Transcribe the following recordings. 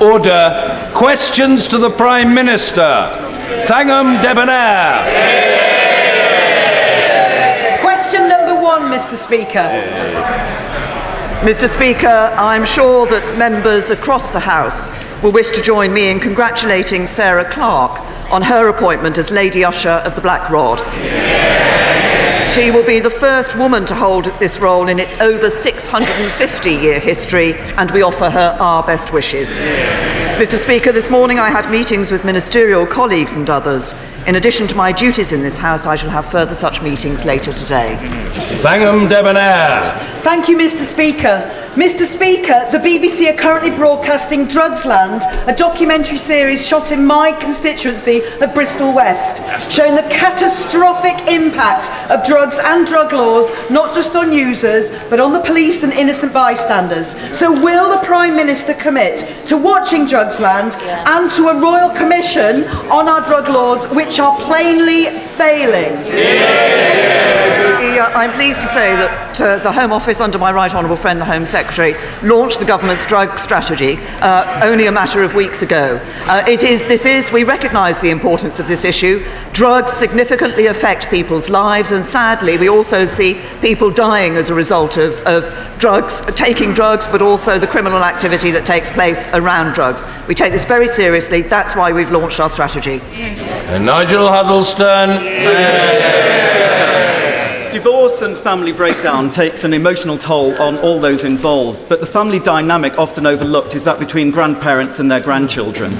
Order. Questions to the Prime Minister. Thangam Debbonaire. Question number one, Mr. Speaker. Mr. Speaker, I'm sure that members across the House will wish to join me in congratulating Sarah Clarke on her appointment as Lady Usher of the Black Rod. She will be the first woman to hold this role in its over 650 year history, and we offer her our best wishes. Mr. Speaker, this morning I had meetings with ministerial colleagues and others. In addition to my duties in this House, I shall have further such meetings later today. Thangam Debbonaire. Thank you, Mr. Speaker. Mr. Speaker, the BBC are currently broadcasting Drugsland, a documentary series shot in my constituency of Bristol West, showing the catastrophic impact of drugs and drug laws, not just on users, but on the police and innocent bystanders. So, will the Prime Minister commit to watching Drugsland and to a royal commission on our drug laws, which are plainly failing? Uh, I'm pleased to say that uh, the Home Office, under my right honourable friend, the Home Secretary, launched the government's drug strategy uh, only a matter of weeks ago. Uh, it is, this is, we recognise the importance of this issue. Drugs significantly affect people's lives, and sadly, we also see people dying as a result of, of drugs, taking drugs, but also the criminal activity that takes place around drugs. We take this very seriously. That's why we've launched our strategy. And Nigel Huddleston. Divorce and family breakdown takes an emotional toll on all those involved, but the family dynamic often overlooked is that between grandparents and their grandchildren.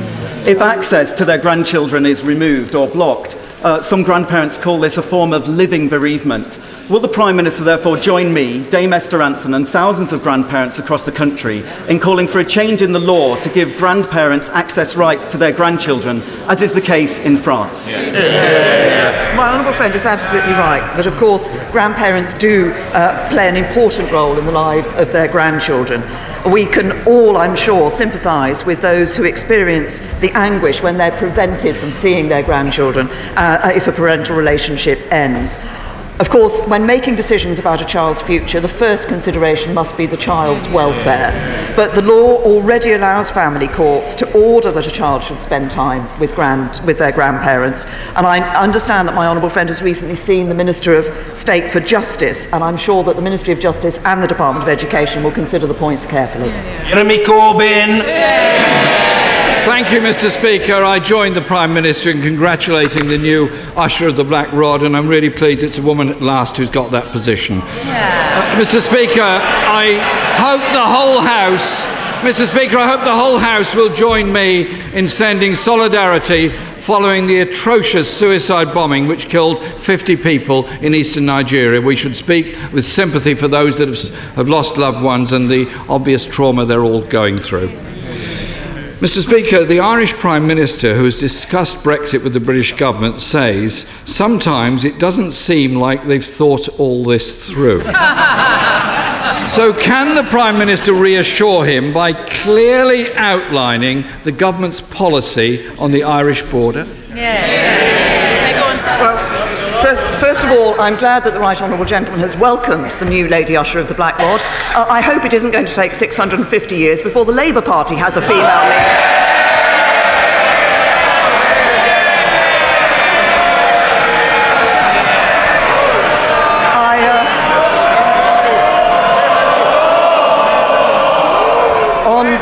If access to their grandchildren is removed or blocked, uh, some grandparents call this a form of living bereavement. Will the Prime Minister therefore join me, Dame Esther Rantzen, and thousands of grandparents across the country in calling for a change in the law to give grandparents access rights to their grandchildren, as is the case in France? My honourable friend is absolutely right that, of course, grandparents do uh, play an important role in the lives of their grandchildren. We can all, I'm sure, sympathise with those who experience the anguish when they're prevented from seeing their grandchildren uh, if a parental relationship ends. Of course, when making decisions about a child's future, the first consideration must be the child's welfare. But the law already allows family courts to order that a child should spend time with, grand, with their grandparents. And I understand that my honourable friend has recently seen the Minister of State for Justice, and I'm sure that the Ministry of Justice and the Department of Education will consider the points carefully. Jeremy Corbyn. Thank you, Mr. Speaker. I joined the Prime Minister in congratulating the new Usher of the Black Rod, and I'm really pleased it's a woman at last who's got that position. Uh, Mr. Speaker, I hope the whole House, Mr. Speaker, I hope the whole House will join me in sending solidarity following the atrocious suicide bombing which killed 50 people in eastern Nigeria. We should speak with sympathy for those that have, have lost loved ones and the obvious trauma they're all going through. Mr. Speaker, the Irish Prime Minister, who has discussed Brexit with the British government, says sometimes it doesn't seem like they've thought all this through. so, can the Prime Minister reassure him by clearly outlining the government's policy on the Irish border? Well, first, first of all, I'm glad that the Right Honourable Gentleman has welcomed the new Lady Usher of the Black Rod. Uh, I hope it isn't going to take 650 years before the Labour Party has a female leader. I, uh,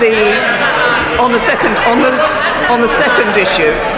the on the second on the on the second issue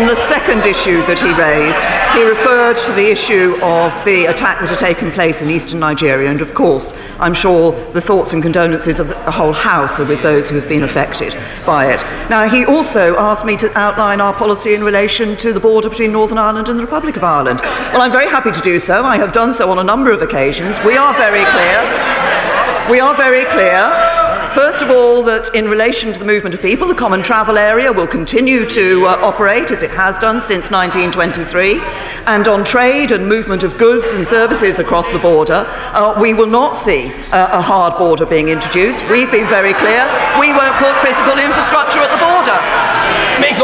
on the second issue that he raised, he referred to the issue of the attack that had taken place in eastern Nigeria, and of course, I'm sure the thoughts and condolences of the whole House are with those who have been affected by it. Now, he also asked me to outline our policy in relation to the border between Northern Ireland and the Republic of Ireland. Well, I'm very happy to do so. I have done so on a number of occasions. We are very clear. We are very clear. First of all, that in relation to the movement of people, the common travel area will continue to uh, operate as it has done since 1923. And on trade and movement of goods and services across the border, uh, we will not see uh, a hard border being introduced. We've been very clear we won't put physical infrastructure at the border. Mick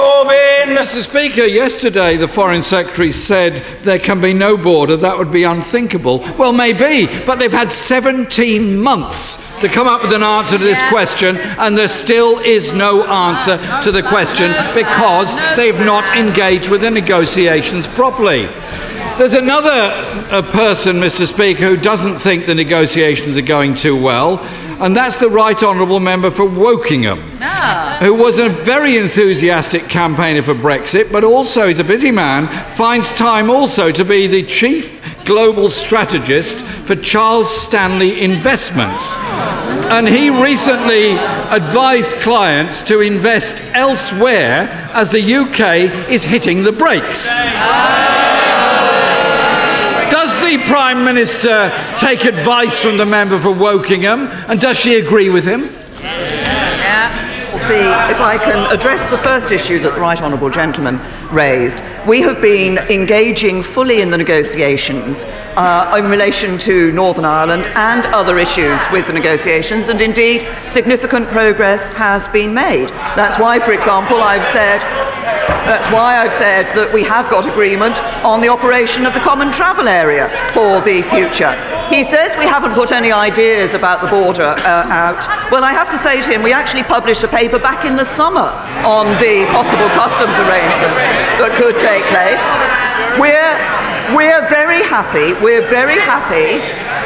Mr. Speaker, yesterday the Foreign Secretary said there can be no border. That would be unthinkable. Well, maybe, but they've had 17 months to come up with an answer to this question, and there still is no answer to the question because they've not engaged with the negotiations properly. There's another uh, person, Mr. Speaker, who doesn't think the negotiations are going too well, and that's the Right Honourable Member for Wokingham, who was a very enthusiastic campaigner for Brexit, but also he's a busy man, finds time also to be the chief global strategist for Charles Stanley Investments. And he recently advised clients to invest elsewhere as the UK is hitting the brakes. Prime Minister take advice from the member for Wokingham and does she agree with him? The, if I can address the first issue that the Right Honourable Gentleman raised, we have been engaging fully in the negotiations uh, in relation to Northern Ireland and other issues with the negotiations, and indeed significant progress has been made. That's why, for example, I've said that's why I've said that we have got agreement on the operation of the common travel area for the future. He says we haven't put any ideas about the border uh, out. Well, I have to say to him, we actually published a paper back in the summer on the possible customs arrangements that could take place. We're, we're very happy, we're very happy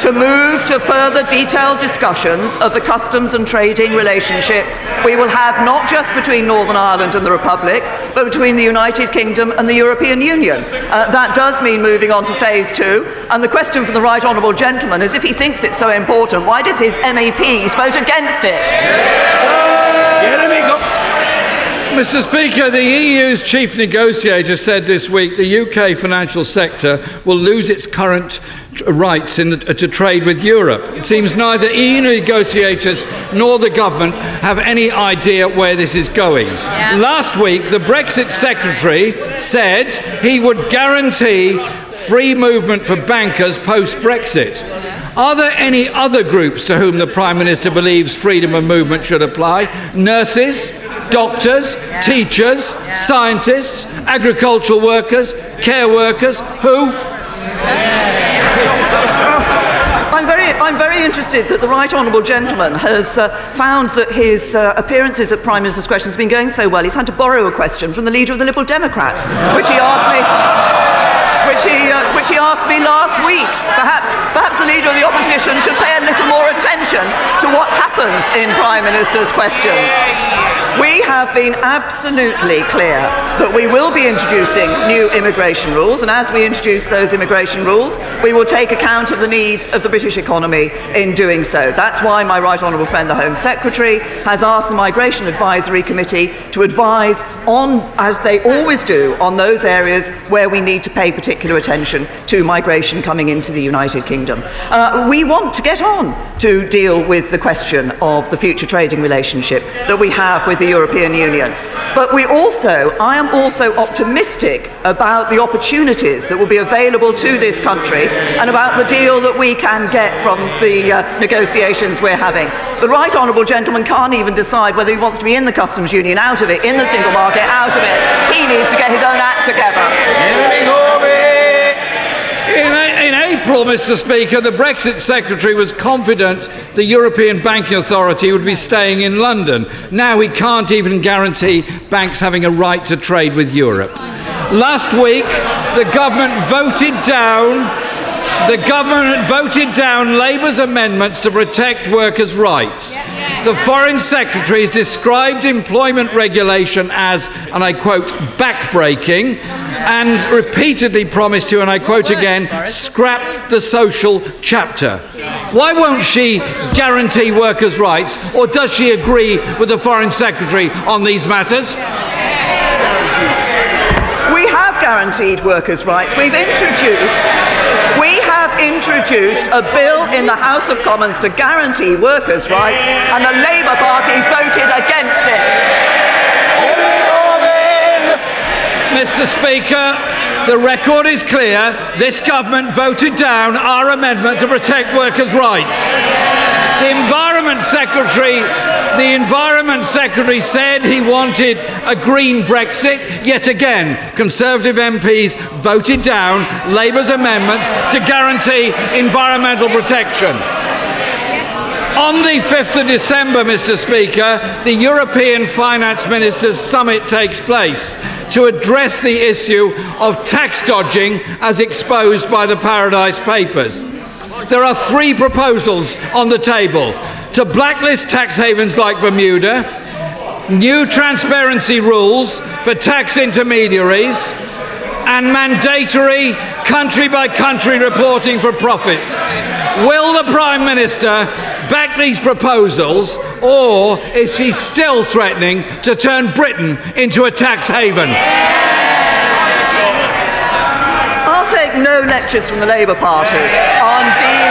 to move to further detailed discussions of the customs and trading relationship we will have not just between Northern Ireland and the Republic, but between the United Kingdom and the European Union. Uh, that does mean moving on to phase two. And the question from the Right Honourable Gentleman is if he thinks it's so important, why does his MEPs vote against it? Jeremy, go. Mr. Speaker, the EU's chief negotiator said this week the UK financial sector will lose its current rights in the, uh, to trade with Europe. It seems neither EU negotiators nor the government have any idea where this is going. Last week, the Brexit secretary said he would guarantee free movement for bankers post Brexit. Are there any other groups to whom the Prime Minister believes freedom of movement should apply? Nurses, doctors, teachers, scientists, agricultural workers, care workers? Who? I'm very, I'm very interested that the Right Honourable Gentleman has uh, found that his uh, appearances at Prime Minister's Questions have been going so well, he's had to borrow a question from the leader of the Liberal Democrats, which he asked me. Which he, uh, which he asked me last week. Perhaps, perhaps the leader of the opposition should pay a little more attention to what happens in Prime Minister's questions. We have been absolutely clear that we will be introducing new immigration rules, and as we introduce those immigration rules, we will take account of the needs of the British economy in doing so. That's why my Right Honourable friend, the Home Secretary, has asked the Migration Advisory Committee to advise on, as they always do, on those areas where we need to pay particular attention to migration coming into the United Kingdom. Uh, we want to get on to deal with the question of the future trading relationship that we have with the European Union. But we also, I am also optimistic about the opportunities that will be available to this country and about the deal that we can get from the uh, negotiations we're having. The Right Honourable Gentleman can't even decide whether he wants to be in the customs union, out of it, in the single market, out of it. He needs to get his own act together. April, Mr. Speaker, the Brexit Secretary was confident the European Banking Authority would be staying in London. Now he can't even guarantee banks having a right to trade with Europe. Last week, the government voted down. The government voted down Labour's amendments to protect workers' rights. The Foreign Secretary has described employment regulation as, and I quote, backbreaking, and repeatedly promised to, and I quote again, scrap the social chapter. Why won't she guarantee workers' rights, or does she agree with the Foreign Secretary on these matters? We have guaranteed workers' rights. We've introduced, we have introduced a bill in the House of Commons to guarantee workers' rights, and the Labour Party voted against it. Mr. Speaker, the record is clear. This government voted down our amendment to protect workers' rights. The Environment Secretary, the Environment Secretary said he wanted a green Brexit. Yet again, Conservative MPs voted down Labour's amendments to guarantee environmental protection. On the 5th of December, Mr. Speaker, the European Finance Ministers' Summit takes place to address the issue of tax dodging as exposed by the Paradise Papers. There are three proposals on the table to blacklist tax havens like Bermuda, new transparency rules for tax intermediaries, and mandatory country by country reporting for profit. Will the Prime Minister back these proposals, or is she still threatening to turn Britain into a tax haven? I'll take no lectures from the Labour Party on dealing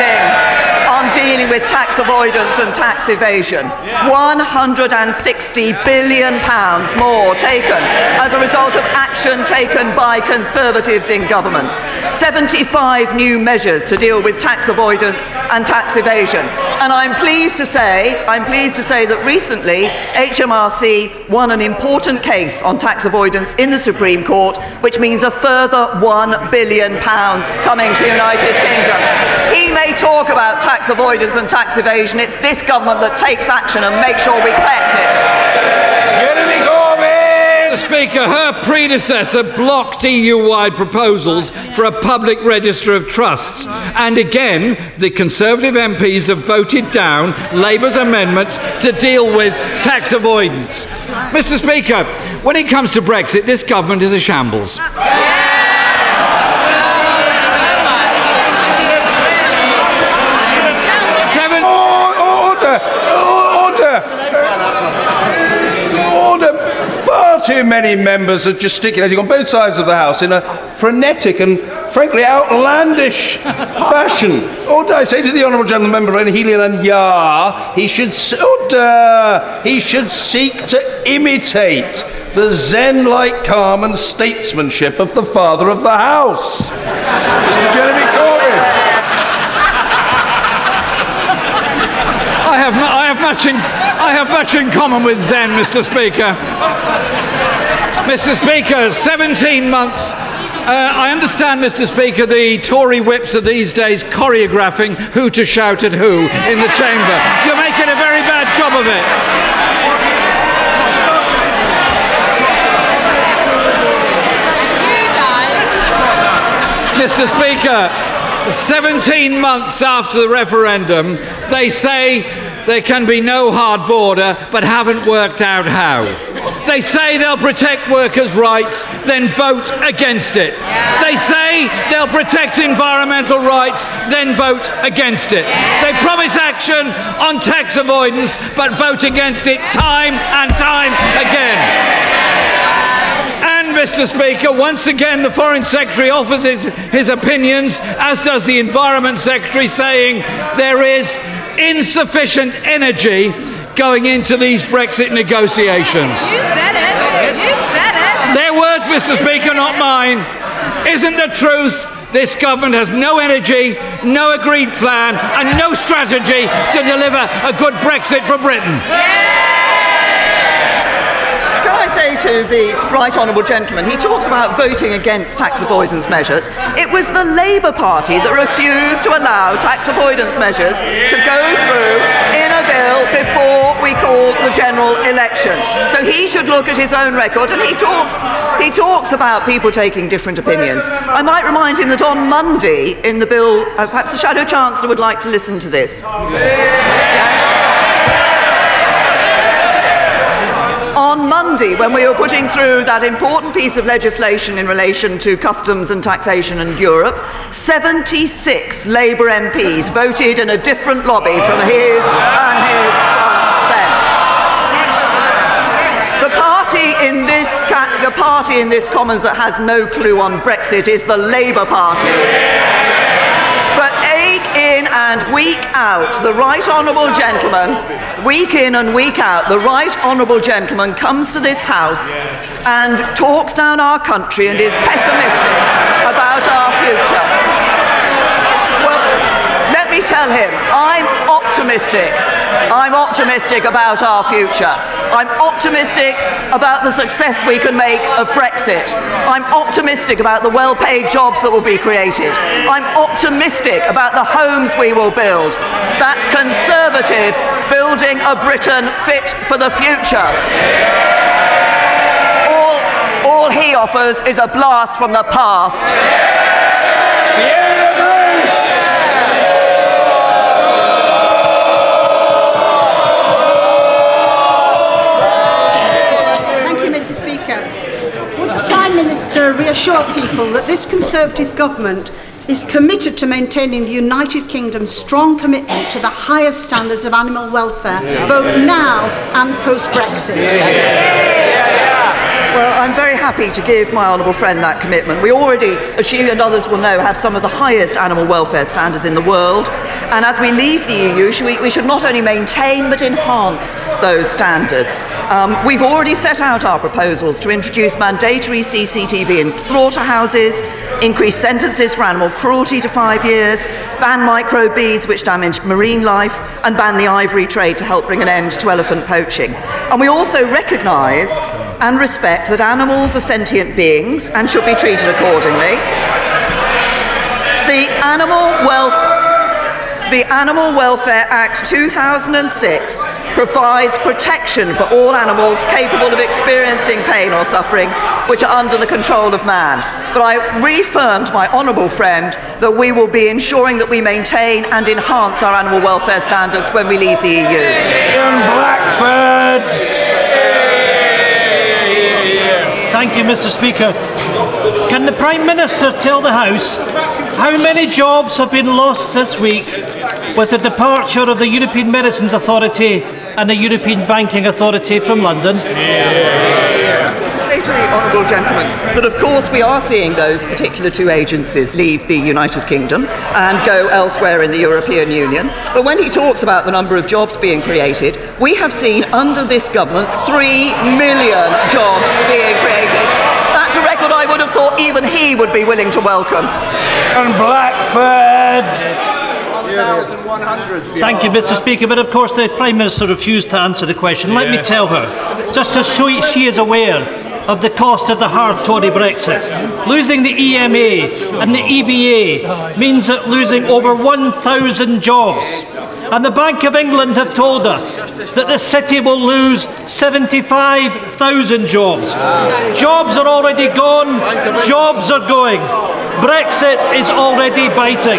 dealing with tax avoidance and tax evasion. 160 billion pounds more taken as a result of action taken by Conservatives in government. 75 new measures to deal with tax avoidance and tax evasion. And I'm pleased to say, I'm pleased to say that recently HMRC won an important case on tax avoidance in the Supreme Court, which means a further 1 billion pounds coming to the United Kingdom. He may talk about tax avoidance and tax evasion. It's this government that takes action and makes sure we collect it. Jeremy Corbyn! Mr. Speaker, her predecessor blocked EU wide proposals for a public register of trusts. And again, the Conservative MPs have voted down Labour's amendments to deal with tax avoidance. Mr. Speaker, when it comes to Brexit, this government is a shambles. Seven. Too many members are gesticulating on both sides of the House in a frenetic and frankly outlandish fashion. Order! I say to the Honourable Gentleman Member for Helion and Yar, he should s- order! Uh, he should seek to imitate the Zen-like calm and statesmanship of the father of the House, Mr. Jeremy Corbyn. I have, I have much in, I have much in common with Zen, Mr. Speaker. Mr. Speaker, 17 months. Uh, I understand, Mr. Speaker, the Tory whips are these days choreographing who to shout at who in the chamber. You're making a very bad job of it. Mr. Speaker, 17 months after the referendum, they say there can be no hard border, but haven't worked out how. They say they'll protect workers' rights, then vote against it. They say they'll protect environmental rights, then vote against it. They promise action on tax avoidance, but vote against it time and time again. And, Mr. Speaker, once again the Foreign Secretary offers his, his opinions, as does the Environment Secretary, saying there is insufficient energy going into these Brexit negotiations. You said it. You said it. Their words, Mr. Speaker, not mine. Isn't the truth? This government has no energy, no agreed plan, and no strategy to deliver a good Brexit for Britain. Say to the right honourable gentleman, he talks about voting against tax avoidance measures. It was the Labour Party that refused to allow tax avoidance measures to go through in a bill before we call the general election. So he should look at his own record, and he talks he talks about people taking different opinions. I might remind him that on Monday in the bill, uh, perhaps the Shadow Chancellor would like to listen to this. On Monday when we were putting through that important piece of legislation in relation to customs and taxation in Europe, 76 Labour MPs voted in a different lobby from his and his front bench. The party in this ca- the party in this Commons that has no clue on Brexit is the Labour Party. And week out, the right honourable gentleman, week in and week out, the right honourable gentleman comes to this house and talks down our country and is pessimistic about our future. Well, let me tell him, I'm optimistic. I'm optimistic about our future. I'm optimistic about the success we can make of Brexit. I'm optimistic about the well paid jobs that will be created. I'm optimistic about the homes we will build. That's Conservatives building a Britain fit for the future. All, all he offers is a blast from the past. Thank Reassure people that this Conservative government is committed to maintaining the United Kingdom's strong commitment to the highest standards of animal welfare, both now and post Brexit? I'm very happy to give my honourable friend that commitment. We already, as she and others will know, have some of the highest animal welfare standards in the world. And as we leave the EU, we, we should not only maintain but enhance those standards. Um, we've already set out our proposals to introduce mandatory CCTV in slaughterhouses, increase sentences for animal cruelty to five years, ban microbeads which damage marine life, and ban the ivory trade to help bring an end to elephant poaching. And we also recognise and respect that animals are sentient beings and should be treated accordingly. The Animal Wealth the Animal Welfare Act 2006 provides protection for all animals capable of experiencing pain or suffering which are under the control of man. But I reaffirmed my honourable friend that we will be ensuring that we maintain and enhance our animal welfare standards when we leave the EU. Ian Blackford. Thank you, Mr. Speaker. Can the Prime Minister tell the House how many jobs have been lost this week with the departure of the European Medicines Authority and the European Banking Authority from London? say to the honourable gentleman that, of course, we are seeing those particular two agencies leave the United Kingdom and go elsewhere in the European Union. But when he talks about the number of jobs being created, we have seen under this government three million jobs being created. That's a record I would have thought even he would be willing to welcome. And Blackford. Thank you, Mr. Speaker. But of course, the Prime Minister refused to answer the question. Let me tell her, just so she she is aware of the cost of the hard Tory Brexit. Losing the EMA and the EBA means that losing over 1,000 jobs. And the Bank of England have told us that the city will lose 75,000 jobs. Jobs are already gone, jobs are going. Brexit is already biting.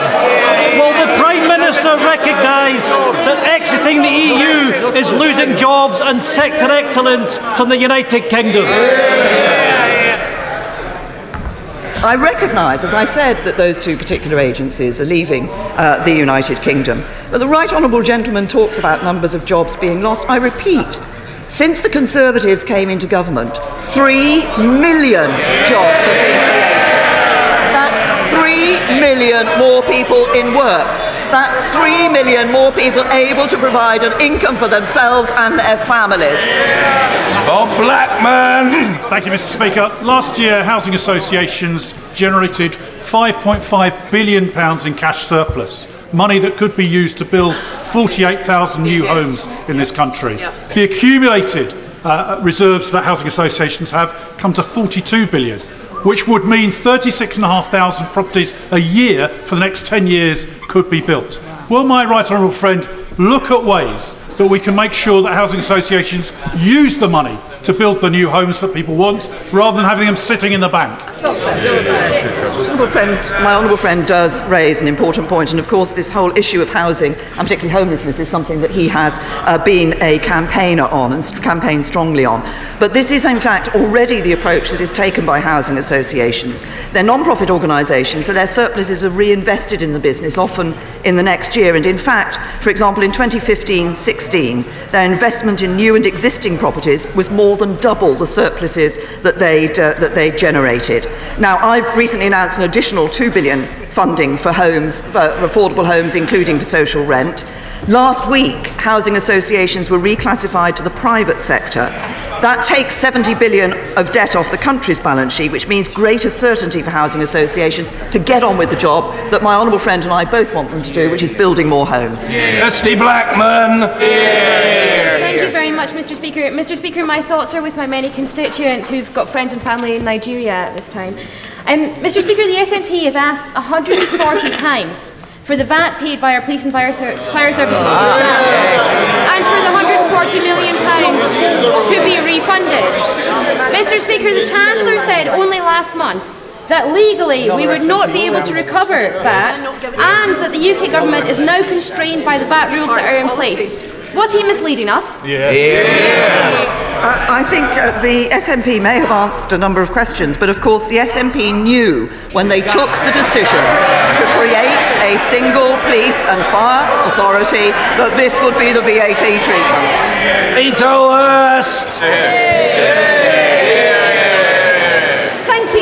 Will the Prime Minister recognise that exiting the EU is losing jobs and sector excellence from the United Kingdom? I recognise, as I said, that those two particular agencies are leaving uh, the United Kingdom. But the Right Honourable Gentleman talks about numbers of jobs being lost. I repeat, since the Conservatives came into government, three million jobs have been created. That's three million more people in work. That's three million more people able to provide an income for themselves and their families. Bob Blackman. Thank you, Mr. Speaker. Last year, housing associations generated £5.5 billion in cash surplus, money that could be used to build 48,000 new homes in this country. The accumulated uh, reserves that housing associations have come to 42 billion, which would mean 36,500 properties a year for the next 10 years could be built. Will my right honourable friend look at ways that we can make sure that housing associations use the money to build the new homes that people want rather than having them sitting in the bank? Friend, my honourable friend does raise an important point, and of course, this whole issue of housing, and particularly homelessness, is something that he has uh, been a campaigner on and campaigned strongly on. But this is, in fact, already the approach that is taken by housing associations. They're non-profit organisations, so their surpluses are reinvested in the business, often in the next year. And in fact, for example, in 2015-16, their investment in new and existing properties was more than double the surpluses that they'd, uh, that they generated. Now, I've recently announced an additional 2 billion funding for homes, for affordable homes, including for social rent. Last week, housing associations were reclassified to the private sector. That takes 70 billion of debt off the country's balance sheet, which means greater certainty for housing associations to get on with the job that my honourable friend and I both want them to do, which is building more homes. Kirsty Blackman. Thank you very much, Mr. Speaker. Mr. Speaker, my thoughts are with my many constituents who've got friends and family in Nigeria at this time. Um, Mr. Speaker, the SNP has asked 140 times for the VAT paid by our police and fire, ser- fire services to be scrapped, and for the 140 million pounds to be refunded. Mr. Speaker, the Chancellor said only last month that legally we would not be able to recover VAT, and that the UK government is now constrained by the VAT rules that are in place. Was he misleading us? Yes. Uh, I think uh, the SNP may have answered a number of questions, but of course the SNP knew when they took the decision to create a single police and fire authority that this would be the VAT treatment. Peter Hurst. Thank you,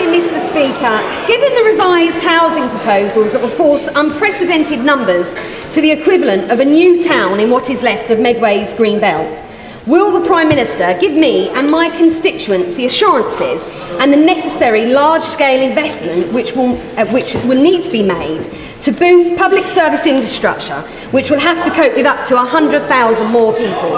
Mr. Speaker. Given the revised housing proposals that will force unprecedented numbers to the equivalent of a new town in what is left of Medway's Green Belt, will the Prime Minister give me and my constituents the assurances and the necessary large-scale investment which will, uh, which will need to be made to boost public service infrastructure, which will have to cope with up to 100,000 more people?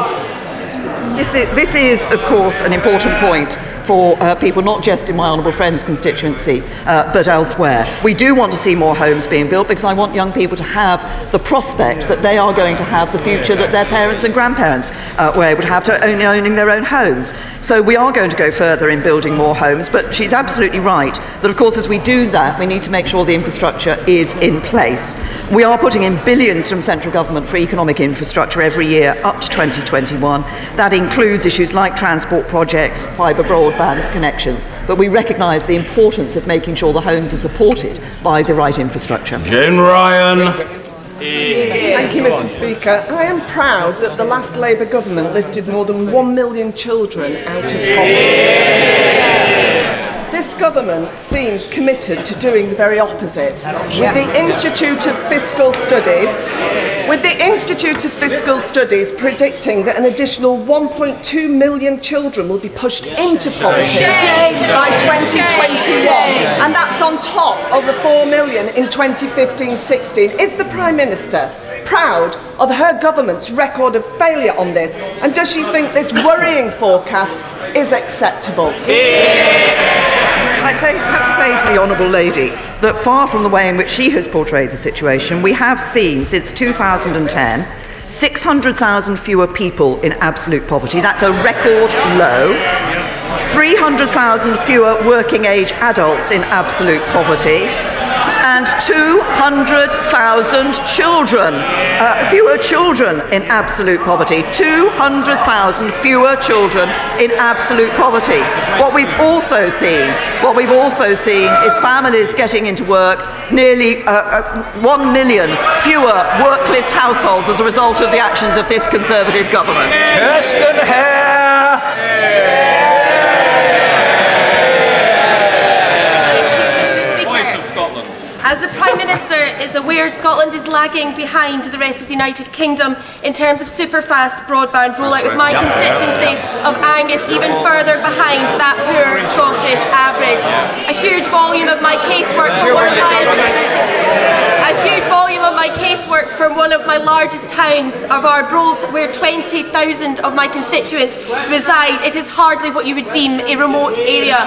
This is, this is, of course, an important point for uh, people not just in my honourable friend's constituency, uh, but elsewhere. We do want to see more homes being built because I want young people to have the prospect that they are going to have the future that their parents and grandparents uh, were able to have to own, owning their own homes. So we are going to go further in building more homes, but she's absolutely right that, of course, as we do that, we need to make sure the infrastructure is in place. We are putting in billions from central government for economic infrastructure every year up to 2021. That includes issues like transport projects, fibre broadband connections, but we recognise the importance of making sure the homes are supported by the right infrastructure. Joan Ryan. Thank you, Mr. Speaker. I am proud that the last Labour government lifted more than one million children out of poverty. Government seems committed to doing the very opposite. With the Institute of Fiscal Studies, with the Institute of Fiscal Studies predicting that an additional 1.2 million children will be pushed into poverty by 2021, and that's on top of the 4 million in 2015-16. Is the Prime Minister proud of her government's record of failure on this? And does she think this worrying forecast is acceptable? I say, have to say to the Honourable Lady that far from the way in which she has portrayed the situation, we have seen since 2010 600,000 fewer people in absolute poverty. That's a record low. 300,000 fewer working age adults in absolute poverty. And 200,000 children, uh, fewer children in absolute poverty. 200,000 fewer children in absolute poverty. What we've also seen, what we've also seen is families getting into work, nearly uh, uh, 1 million fewer workless households as a result of the actions of this Conservative government. Kirstene Hair. Is aware, Scotland is lagging behind the rest of the United Kingdom in terms of super-fast broadband rollout, with my constituency of Angus even further behind that poor Scottish average. A huge volume of my casework for one of my a huge volume of my casework from one of my largest towns of our Arbroath, where 20,000 of my constituents reside. It is hardly what you would deem a remote area.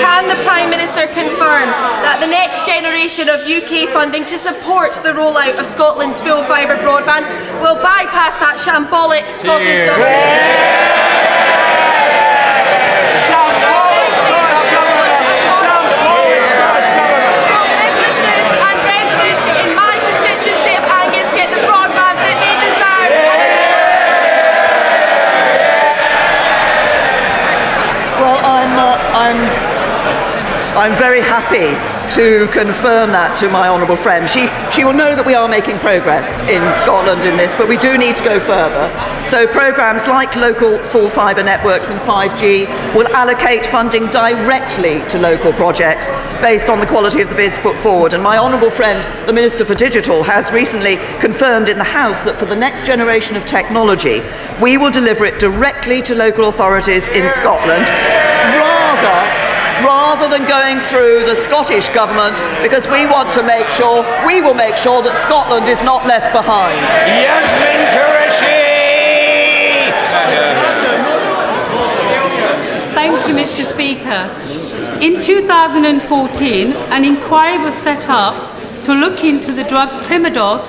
Can the Prime Minister confirm that the next generation of UK funding to support the rollout of Scotland's full fibre broadband will bypass that shambolic Scottish government? Happy to confirm that to my honourable friend. She, she will know that we are making progress in Scotland in this, but we do need to go further. So programmes like local full fibre networks and 5G will allocate funding directly to local projects based on the quality of the bids put forward. And my honourable friend, the Minister for Digital, has recently confirmed in the House that for the next generation of technology, we will deliver it directly to local authorities in Scotland rather rather than going through the Scottish government because we want to make sure we will make sure that Scotland is not left behind. Yasmin Qureshi! Thank you, Mr. Speaker. In 2014, an inquiry was set up to look into the drug Primodos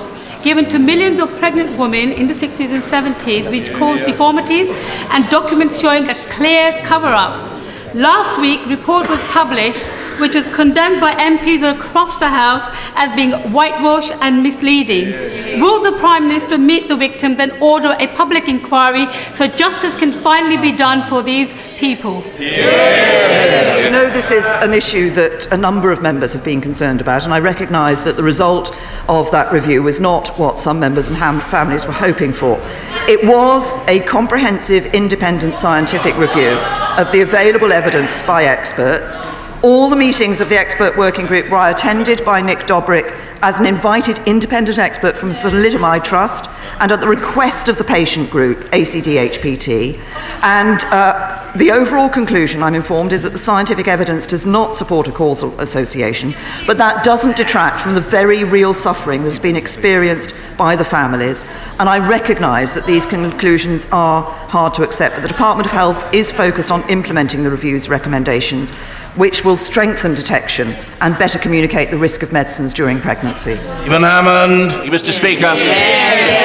given to millions of pregnant women in the 60s and 70s, which caused deformities, and documents showing a clear cover up. Last week, a report was published which was condemned by MPs across the House as being whitewashed and misleading. Will the Prime Minister meet the victims and order a public inquiry so justice can finally be done for these people? You know, this is an issue that a number of members have been concerned about, and I recognise that the result of that review was not what some members and ham- families were hoping for. It was a comprehensive, independent scientific review of the available evidence by experts. All the meetings of the expert working group were attended by Nick Dobrick as an invited independent expert from the Thalidomide Trust and at the request of the patient group, ACDHPT. And uh, the overall conclusion, I'm informed, is that the scientific evidence does not support a causal association, but that doesn't detract from the very real suffering that has been experienced by the families. And I recognise that these conclusions are hard to accept, but the Department of Health is focused on implementing the review's recommendations, which will strengthen detection and better communicate the risk of medicines during pregnancy. Stephen Hammond. Mr. Speaker.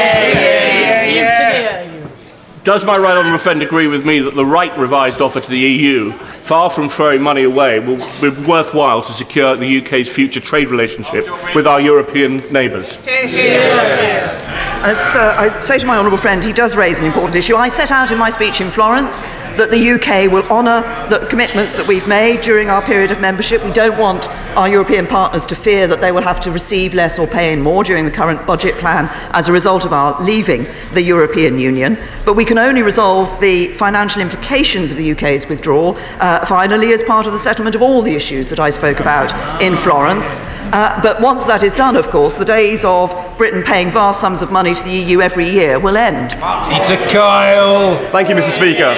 Does my right honourable friend agree with me that the right revised offer to the EU, far from throwing money away, will be worthwhile to secure the UK's future trade relationship with our European neighbours? As uh, I say to my honourable friend, he does raise an important issue. I set out in my speech in Florence that the UK will honour the commitments that we've made during our period of membership. We don't want our European partners to fear that they will have to receive less or pay in more during the current budget plan as a result of our leaving the European Union. But we can only resolve the financial implications of the UK's withdrawal uh, finally as part of the settlement of all the issues that I spoke about in Florence. Uh, but once that is done, of course, the days of Britain paying vast sums of money to the EU every year will end. Peter Kyle. Thank you, Mr. Speaker.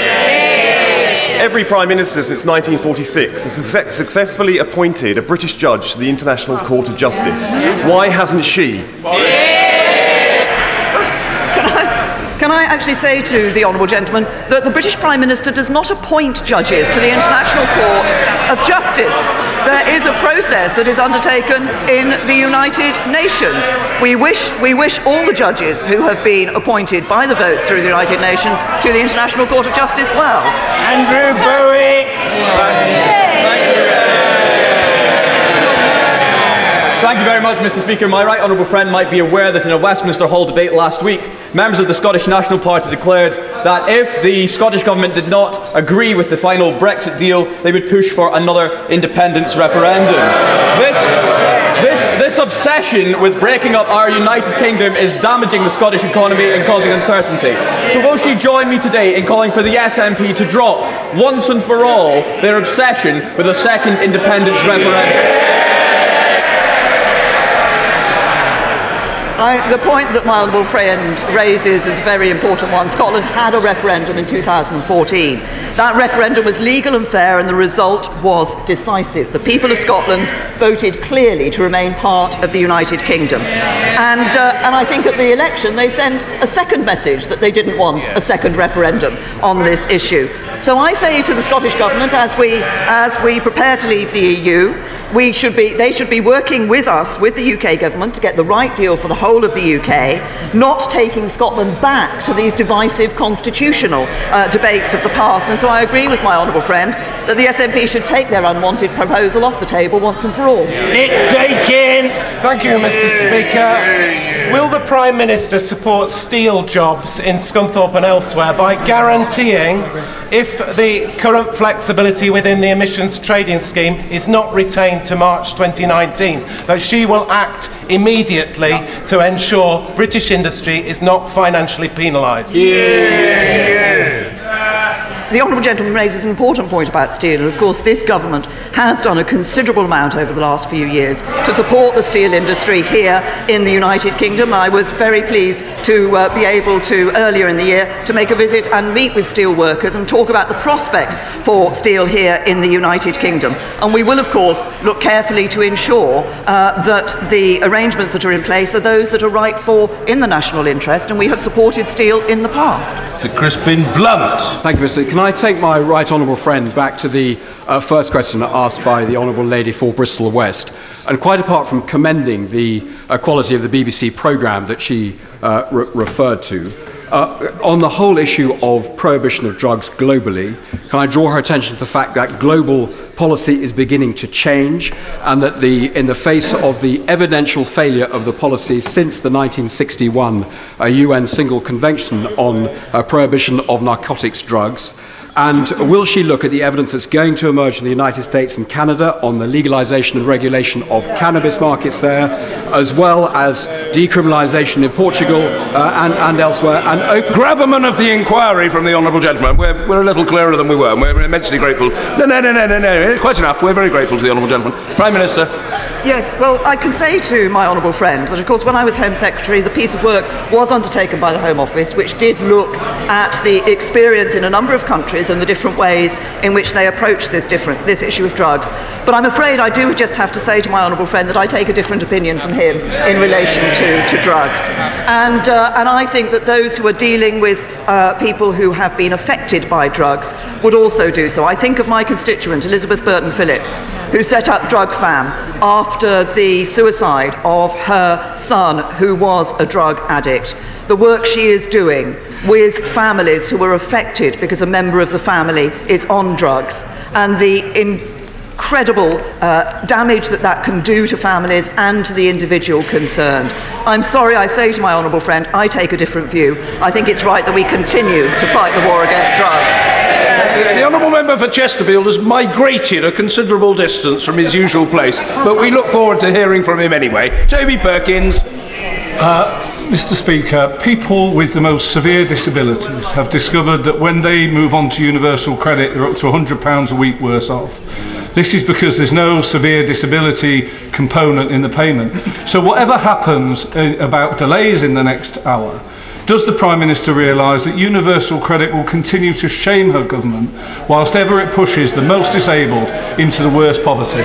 Every Prime Minister since 1946 has successfully appointed a British judge to the International Court of Justice. Why hasn't she? Can I actually say to the Honourable Gentleman that the British Prime Minister does not appoint judges to the International Court of Justice? There is a process that is undertaken in the United Nations. We wish, we wish all the judges who have been appointed by the votes through the United Nations to the International Court of Justice well. Andrew Bowie. Thank you very much, Mr. Speaker. My right honourable friend might be aware that in a Westminster Hall debate last week, members of the Scottish National Party declared that if the Scottish Government did not agree with the final Brexit deal, they would push for another independence referendum. This, this, this obsession with breaking up our United Kingdom is damaging the Scottish economy and causing uncertainty. So will she join me today in calling for the SNP to drop, once and for all, their obsession with a second independence referendum? I, the point that my honourable friend raises is a very important one. Scotland had a referendum in 2014. That referendum was legal and fair, and the result was decisive. The people of Scotland voted clearly to remain part of the United Kingdom. And, uh, and I think at the election they sent a second message that they didn't want a second referendum on this issue. So I say to the Scottish Government, as we, as we prepare to leave the EU, we should be, they should be working with us, with the UK government, to get the right deal for the whole of the UK, not taking Scotland back to these divisive constitutional uh, debates of the past. And so I agree with my honourable friend that the SNP should take their unwanted proposal off the table once and for all. Nick Dakin. Thank you, Mr. Speaker. Will the Prime Minister support steel jobs in Scunthorpe and elsewhere by guaranteeing, if the current flexibility within the emissions trading scheme is not retained to March 2019, that she will act immediately to ensure British industry is not financially penalised? The Honourable Gentleman raises an important point about steel, and of course, this government has done a considerable amount over the last few years to support the steel industry here in the United Kingdom. I was very pleased to uh, be able to, earlier in the year, to make a visit and meet with steel workers and talk about the prospects for steel here in the United Kingdom. And we will, of course, look carefully to ensure uh, that the arrangements that are in place are those that are right for in the national interest, and we have supported steel in the past. Sir Crispin Blunt. Thank you, Mr. Can I take my right honourable friend back to the uh, first question asked by the honourable lady for Bristol West? And quite apart from commending the uh, quality of the BBC programme that she uh, re- referred to, uh, on the whole issue of prohibition of drugs globally, can I draw her attention to the fact that global policy is beginning to change and that the, in the face of the evidential failure of the policy since the 1961 uh, UN Single Convention on uh, Prohibition of Narcotics Drugs, and will she look at the evidence that's going to emerge in the United States and Canada on the legalization and regulation of cannabis markets there, as well as decriminalisation in Portugal uh, and, and elsewhere? And open- of the inquiry from the Honourable Gentleman. We're, we're a little clearer than we were, and we're immensely grateful. No, no, no, no, no, no, quite enough. We're very grateful to the Honourable Gentleman. Prime Minister. Yes, well, I can say to my honourable friend that, of course, when I was Home Secretary, the piece of work was undertaken by the Home Office, which did look at the experience in a number of countries and the different ways in which they approach this different this issue of drugs. But I'm afraid I do just have to say to my honourable friend that I take a different opinion from him in relation to, to drugs, and uh, and I think that those who are dealing with uh, people who have been affected by drugs would also do so. I think of my constituent Elizabeth Burton Phillips, who set up DrugFAM after the suicide of her son, who was a drug addict. The work she is doing with families who are affected because a member of the family is on drugs, and the incredible uh, damage that that can do to families and to the individual concerned. I'm sorry, I say to my honourable friend, I take a different view. I think it's right that we continue to fight the war against drugs. The Honourable Member for Chesterfield has migrated a considerable distance from his usual place, but we look forward to hearing from him anyway. Toby Perkins. Uh, Mr. Speaker, people with the most severe disabilities have discovered that when they move on to universal credit, they're up to £100 a week worse off. This is because there's no severe disability component in the payment. So, whatever happens uh, about delays in the next hour, does the Prime Minister realise that universal credit will continue to shame her government whilst ever it pushes the most disabled into the worst poverty?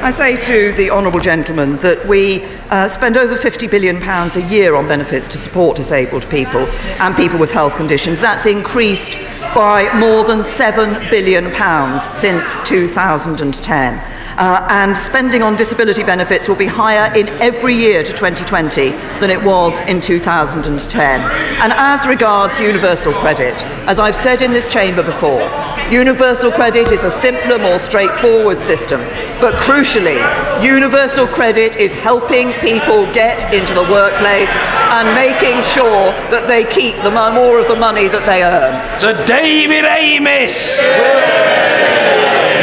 I say to the honourable gentleman that we uh, spend over £50 billion a year on benefits to support disabled people and people with health conditions. That's increased by more than £7 billion since 2010. Uh, and spending on disability benefits will be higher in every year to 2020 than it was in 2010. And as regards universal credit, as I've said in this chamber before, universal credit is a simpler, more straightforward system. But crucially, universal credit is helping people get into the workplace and making sure that they keep the more of the money that they earn. David Amess!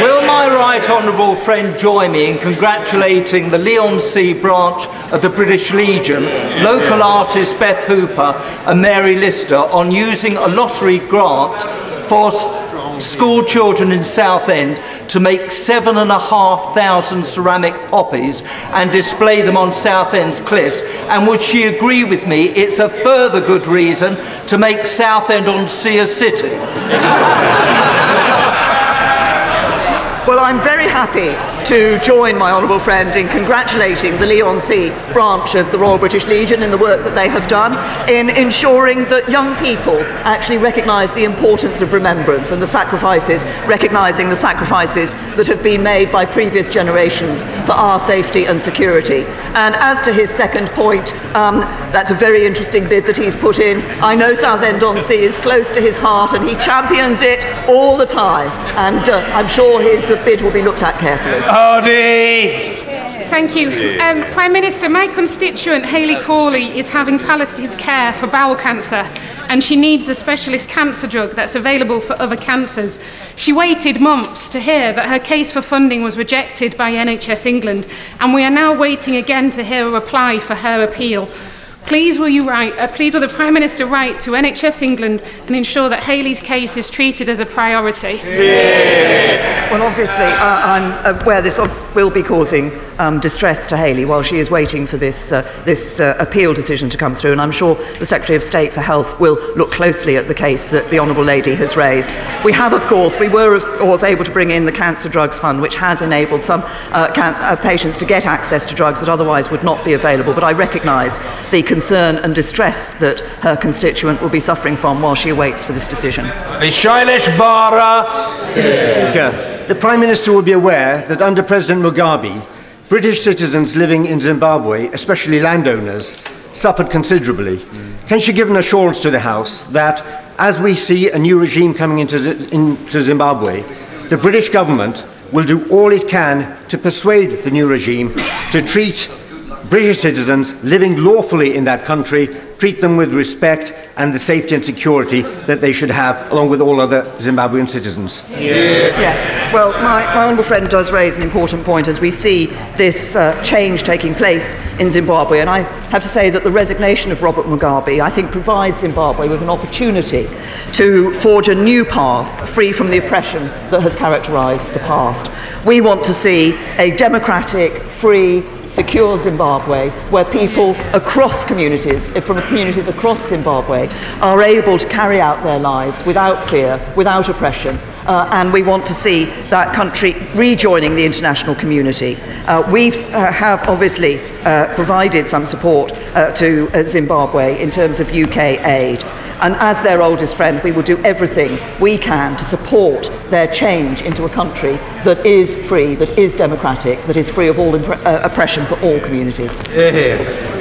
Will my right honourable friend join me in congratulating the Leigh-on-Sea branch of the British Legion, local artists Beth Hooper and Mary Lister on using a lottery grant for school children in Southend to make seven and a half thousand ceramic poppies and display them on Southend's cliffs? And would she agree with me it's a further good reason to make Southend on Sea a city? Well, I'm very happy to join my honourable friend in congratulating the Leigh-on-Sea branch of the Royal British Legion in the work that they have done in ensuring that young people actually recognise the importance of remembrance and the sacrifices, recognising the sacrifices that have been made by previous generations for our safety and security. And as to his second point, um, that's a very interesting bid that he's put in. I know Southend on Sea is close to his heart and he champions it all the time. And uh, I'm sure his bid will be looked at carefully. Thank you. Um, Prime Minister, my constituent Hayley Crawley is having palliative care for bowel cancer and she needs a specialist cancer drug that's available for other cancers. She waited months to hear that her case for funding was rejected by NHS England and we are now waiting again to hear a reply for her appeal. Please will, you write, uh, please will the Prime Minister write to NHS England and ensure that Hayley's case is treated as a priority? Yeah. Well, obviously, uh, I'm aware this will be causing um, distress to Hayley while she is waiting for this, uh, this uh, appeal decision to come through, and I'm sure the Secretary of State for Health will look closely at the case that the Honourable Lady has raised. We have, of course, we were, of course, able to bring in the Cancer Drugs Fund, which has enabled some uh, can- uh, patients to get access to drugs that otherwise would not be available, but I recognise the concern and distress that her constituent will be suffering from while she awaits for this decision. Shailesh Vara. The Prime Minister will be aware that under President Mugabe, British citizens living in Zimbabwe, especially landowners, suffered considerably. Can she give an assurance to the House that, as we see a new regime coming into, Z- into Zimbabwe, the British government will do all it can to persuade the new regime to treat British citizens living lawfully in that country, treat them with respect and the safety and security that they should have, along with all other Zimbabwean citizens. Yes. Well, my, my honourable friend does raise an important point as we see this uh, change taking place in Zimbabwe. And I have to say that the resignation of Robert Mugabe, I think, provides Zimbabwe with an opportunity to forge a new path free from the oppression that has characterised the past. We want to see a democratic, free, secure Zimbabwe where people across communities, from communities across Zimbabwe, are able to carry out their lives without fear, without oppression. Uh, and we want to see that country rejoining the international community. Uh, we uh, have obviously uh, provided some support uh, to uh, Zimbabwe in terms of UK aid. And as their oldest friend, we will do everything we can to support their change into a country that is free, that is democratic, that is free of all uh, oppression for all communities. Here.